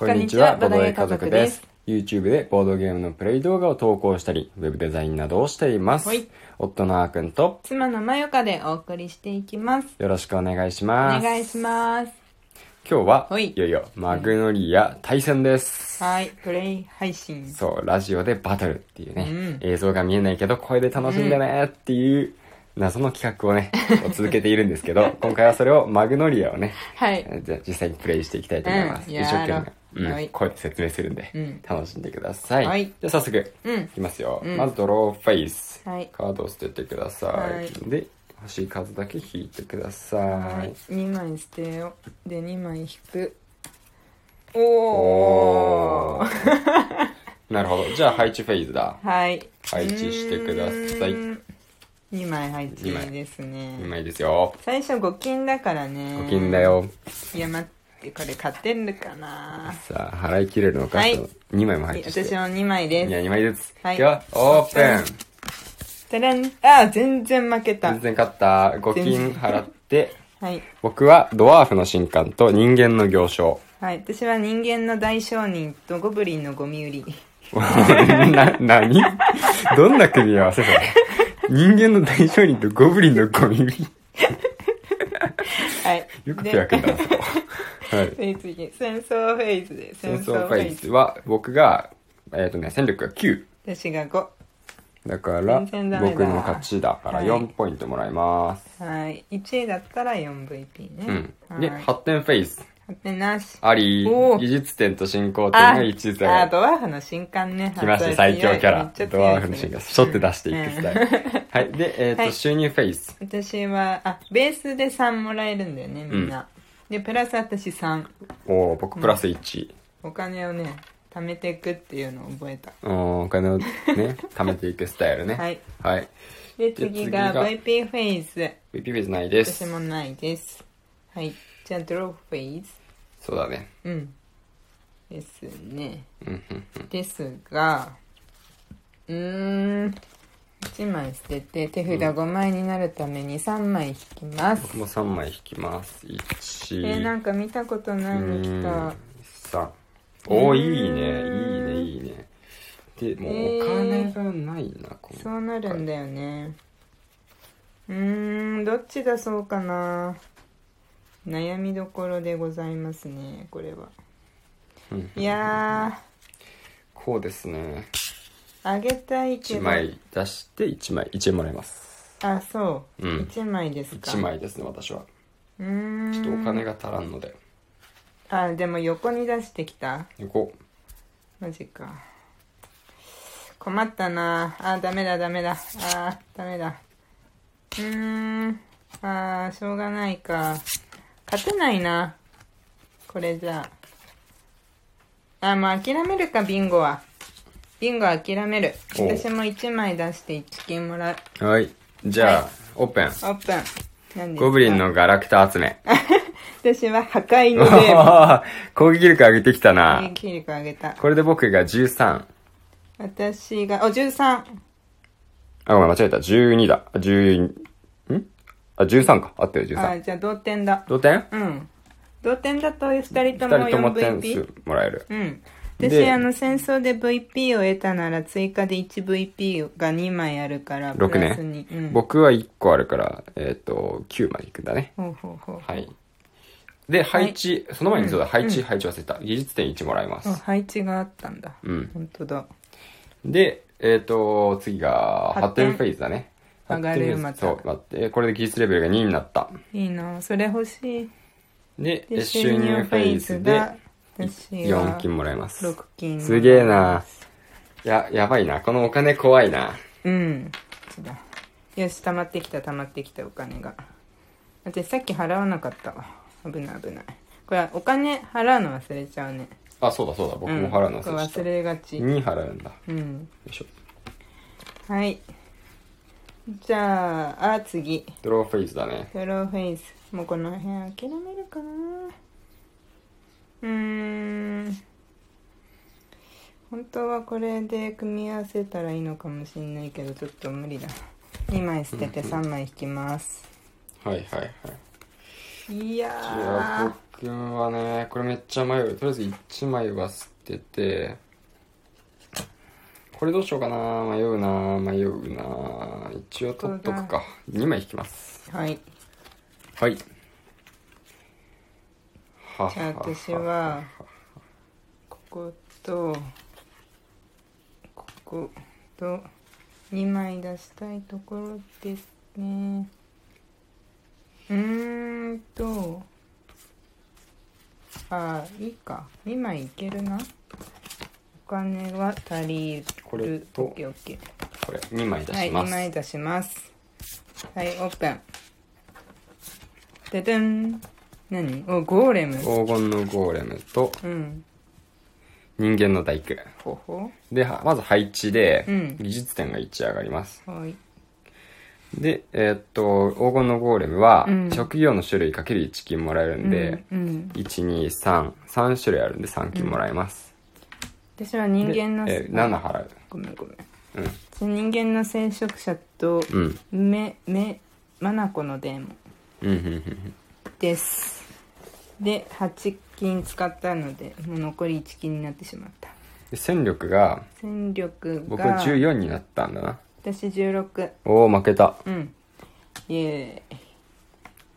こんにちは、ボードゲー家族です。YouTube でボードゲームのプレイ動画を投稿したり、ウェブデザインなどをしていますはい。夫のあーくんと、妻のまよかでお送りしていきます。よろしくお願いしおます。願いします。今日は、はいいよいよ、マグノリア対戦です。はい、プレイ配信。そう、ラジオでバトルっていうね、うん映像が見えないけど声で楽しんでねっていう謎の企画をね、を続けているんですけど、今回はそれをマグノリアをね、はい。じゃあ実際にプレイしていきたいと思います。うん一生懸命、うんはい声で説明するんで、うん楽しんでください。はいじゃあ早速、うんいきますよ。うんまずドローフェイス。はいカードを捨ててください。はいで、欲しい数だけ引いてくださ。はいい。2枚捨てよう。で、2枚引く。おおー。ー。なるほど。じゃあ配置フェイズだ。はい。配置してください2枚配置二枚ですね。2枚ですよ。最初5金だからね。5金だ。よ。いや、待って、これ勝てるかな？さあ、払い切れるのか？はい2枚も配置して。私も2枚です。いや、2枚ずつ。はいいくよ、オープンたらん。あ、全然負けた全。然勝った。5金払って、はい。僕はドワーフの新刊と人間の行商。はい。私は人間の大商人とゴブリンのゴミ売り。な、なにどんな組み合わせそれ？人間の大商人とゴブリンのゴミ売り。はい。よく開くんだな、そこ。はい。で、次、戦争フェーズで。戦争フェイスは、僕が、えっ、とね、戦力が9。私が5。だから、全然ダメだ僕の勝ちだからはい4ポイントもらいます。はい。1位だったら 4VP ね。うん。で、はい発展フェイス。発展なし。ありおー、技術点と進行点が一致あ、さドワーフの新刊ね。来ました、最強キャラドワーフの進化。しょって出していくスタイル。はい。で、えっ、と、はい収入フェイス。私は、あ、ベースで3もらえるんだよね、みんな。で、プラス私3。おー、僕プラス1。お金をね、貯めていくっていうのを覚えた。おーお金をね、貯めていくスタイルね。はい。はい。で、で次が VP フェイズ。VP フェイスないです私。もないです。はい。じゃあ、ドローフェイズ。そうだね。うん。ですね。うんうんうん。ですが、うーん。1枚捨てて手札5枚になるために3枚引きます。僕も3枚引きます。1、えー、なんか見たことないの来た。3。おー、いいね。いいね、いいね。で、もうお金がないな、このそうなるんだよね。うーん、どっち出そうかな。悩みどころでございますね、これは。うんいやこうですね。ー、あげたいけ1ど。枚出して1枚、1円もらいます。あ、そう。うん1枚ですか。1。枚ですね、私は。うーん。ちょっとお金が足らんので。あ、でも横に出してきた。横。マジか。困ったなあ、ダメだダメだ。あー、ダメだ。うーん。あー、しょうがないか。勝てないな。これじゃあ。あ、もう諦めるか、ビンゴは。ビンゴは諦める。おう私も1枚出して1金もらう。はい。じゃあ、はいオープン。オープン。何ですか？ゴブリンのガラクタ集め。私は破壊のゲー 攻撃力上げてきたム。な。攻撃力上げた。これで僕が13。私が、お、13。あ、ごめん、間違えた。12だ。10、ん？あ、13か。合ってる、13。あ、じゃあ同点だ。同点？うん。同点だと2人二とも人とも点 4VP? 数もらえる。うん。で私、あの、戦争で VP を得たなら追加で 1VP が2枚あるから、六ねプラスに。うん。僕は1個あるから、えっ、と、9までいくんだね。ほうほうほう。はい。で、配置、その前にそうだ、うん配置、配置忘れた。技術点1もらいますあ。配置があったんだ。うん。本当だ。で、えっ、と、次が、発発展展フェーズだね。上がるまたそう、待って。これで技術レベルが2になった。いいなそれ欲しい。で、で、収入フェーズで4は金もらえます。6金。すげえな。や、やばいな。このお金怖いな。うん。そうだ。よし、溜まってきた、溜まってきたお金が。私さっき払わなかったわ。危ない危ない。これ、お金払うの忘れちゃうね。あ、そうだそうだ。僕も払うのうん、忘れてた。忘れがち。2払うんだ。ようん。いしょ。はい。じゃあ、あ、次。ドローフェイズだね。ドローフェイス。もうこの辺諦めるかなうーん。本当はこれで組み合わせたらいいのかもしれないけど、ちょっと無理だ。2枚捨てて3枚引きます。はいはいはい。いやじゃあ僕はねこれめっちゃ迷う。とりあえず1枚は捨ててこれどうしようかな。迷うな迷うな。一応取っとくか。2枚引きます。はい。はい。はじゃあ私はこことここと2枚出したいところですねうーんとあいいか2枚いけるなお金は足りるこれとオッケーオッケーこれ2枚出はい、2します、枚出します。はい、オープン。ででん。何？お、ゴーレム。黄金のゴーレムとうん。人間の大工ほほ。ではまず配置でうん技術点が1上がります、はい。でえーっと黄金のゴーレムはうん職業の種類かける1金もらえるんで、うん、うん。1233種類あるんで3金もらえます、私は人間の、でえー7払うごめんごめん。うん私人間の聖職者と、うんめ、め、マナコのデーモンうんうんうんです。で、8金使ったので、もう残り1金になってしまった。で戦力が戦力僕はが、14になったんだな私16。おお負けたうん。イエーイ。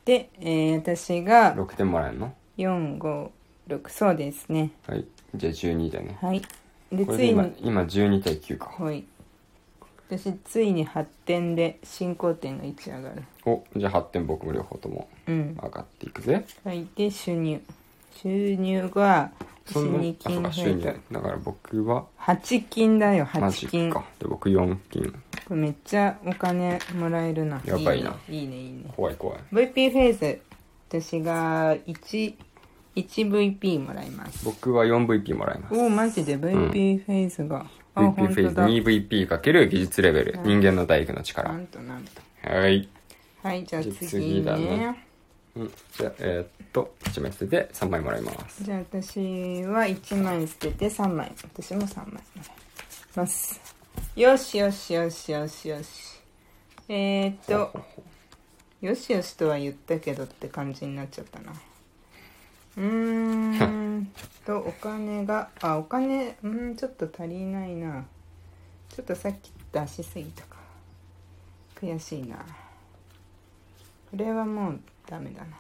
で、えー私が6点もらえるの？4、5、6、そうですね。はいじゃあ12だねはい。で、ついに、今12対9かはい。私、ついに8点で進行点が1上がる。おじゃあ8点僕も両方ともうん。上がっていくぜはい。で、収入。収入が、私そんな？2あそう金増か収入えだから僕は？た。8金だよ、マジ8金。こかで僕4金れめっちゃお金もらえるな。やばいな。いいね、いいね。いいね怖い怖い VP フェーズ。私が1、1VP もらいます。僕は 4VP もらえますおお、マジで？VP フェーズが。あ、VP 本フェーズ当だ。2VP かける技術レベルうん人間の大工のな力んとなんと。はいはい、じゃあ次次だねね。うんじゃあえーっと1枚捨てて3枚もらいますじゃあ私は1枚捨てて3枚。私も3枚もらいます。よしよしよしよしよし。えー、っと、よしよしとは言ったけどって感じになっちゃったな。うーんと、お金が、あ、お金、うーん、ちょっと足りないな。ちょっとさっき出しすぎたか。悔しいな。これはもうダメだな。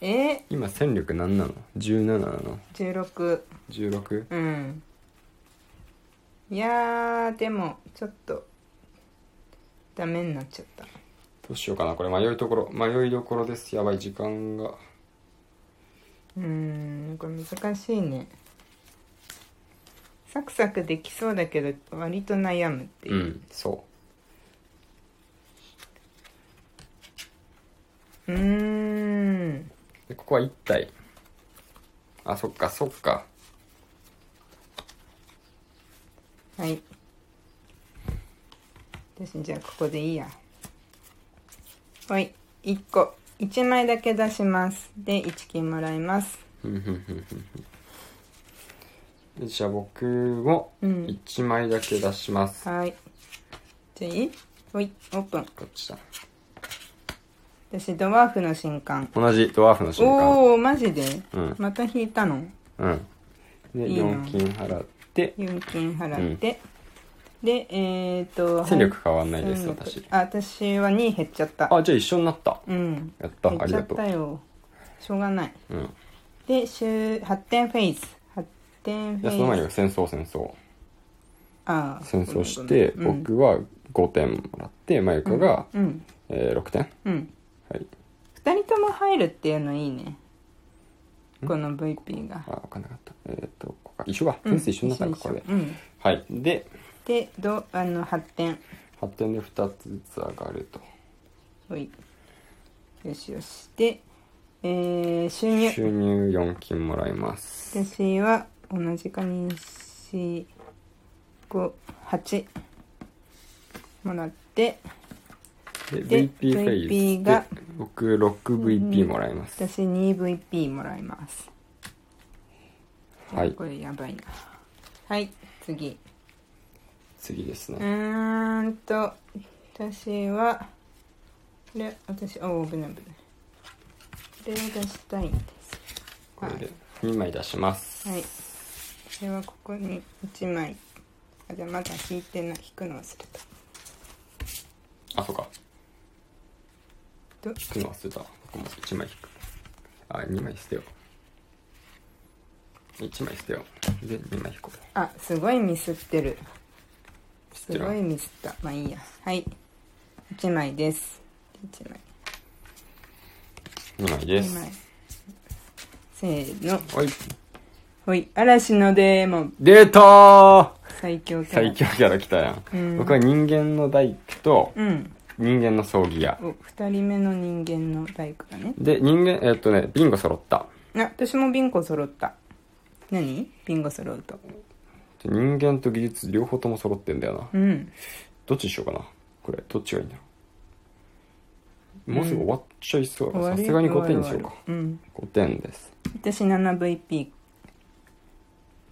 え？今戦力何なの？17なの？ー、16。16うん。いやー、でも、ちょっと、ダメになっちゃった。どうしようかなこれ迷いどころ迷いどころですやばい時間がうーん、これ難しいね。サクサクできそうだけど、割と悩むっていうう。んそう。うでここは1体あそっかそっかはい。私、じゃあここでいいや。はい。1個。1枚だけ出します。で、1金もらいます。じゃあ僕もうん。1枚だけ出します、はい。じゃあいい？ほい、オープン。こっちだ。私、ドワーフの新刊。同じドワーフの瞬間おー、マジで？うん。また引いたの？うん。でいいな。4金払って。4金払って、でえっ、ー、と戦力変わんないです私。あ私は2減っちゃった。あじゃあ一緒になった。うん。やった減っちゃっありがとう。たよしょうがない。うん。で週発展フェイズ。発展フじゃあその前に戦争戦争。ああ戦争してごめん。僕は5点もらってマユカが、うんえー6点。うん、うん、はい。2人とも入るっていうのいいね。この VP が。あ分かんなかった。えっ、とここか。一緒かうん点数一緒になったのか、これはい。ででどあの発展。8点で2つずつ上がると。ほい。よしよし。でえー、収入。収入4金もらいます。私は同じか245もらって。でで VP フェイス。が。で僕 6VP もらいます、私 2VP もらいます。はい。これやばいな。はい次。う次ですね、ーんと私はこれ私おお危ない危ない。れを出したいんです。これで2枚出します。はい。これはここに1枚。あじゃあまだ引いてない。引くの忘れた。あそうか。ど？引くの忘れた。ここも1枚引く。あ2枚捨てよう。1枚捨てよう。で2枚引こう。あすごいミスってるすごいミスった。まあいいや。はい。1枚です。1枚。2枚で2す枚。せーの。おい。ほい。嵐のデーモン。出たー！最強キャラ。最強キャラ来たやん、うん。僕は人間の大工とうん。人間の葬儀屋。お二人目の人間の大工だね。で人間えっとねビンゴ揃った。あ私もビンゴ揃った。何？ビンゴ揃うと。で人間と技術両方とも揃ってんだよな。うん。どっちにしようかな。これどっちがいいんだろう。もうすぐ終わっちゃいそうだからさすがに5点にしようか。うん。5点です。私 7VP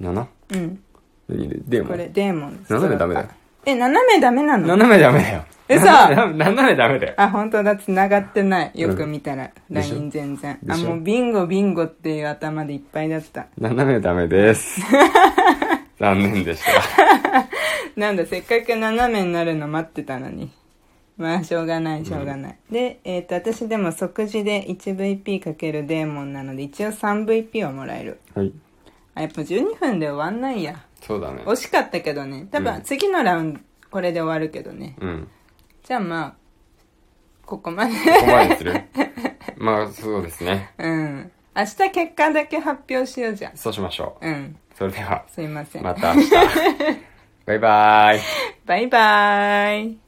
7うん。何で？でもこれデーモンです。斜めダメだよ。え斜めダメなの？斜めダメだよ。嘘！斜め斜めダメだよ。あ本当だ繋がってない。よくうん見たら、でしょ？LINE 全然。あもうビンゴビンゴっていう頭でいっぱいだった。斜めダメです 残念でした。なんだせっかく斜めになるの待ってたのに。まあしょうがないしょうがない、でえっ、と私でも即時で 1VP かけるデーモンなので一応 3VP をもらえる。はい。あやっぱ12分で終わんないや。そうだね。惜しかったけどね。多分次のラウンドこれで終わるけどね。うん。じゃあまあここまで。ここまでにする？まあそうですね。うん明日結果だけ発表しようじゃん。そうしましょう。うん。それでは。すいません、また明日。バイバーイ。バイバーイ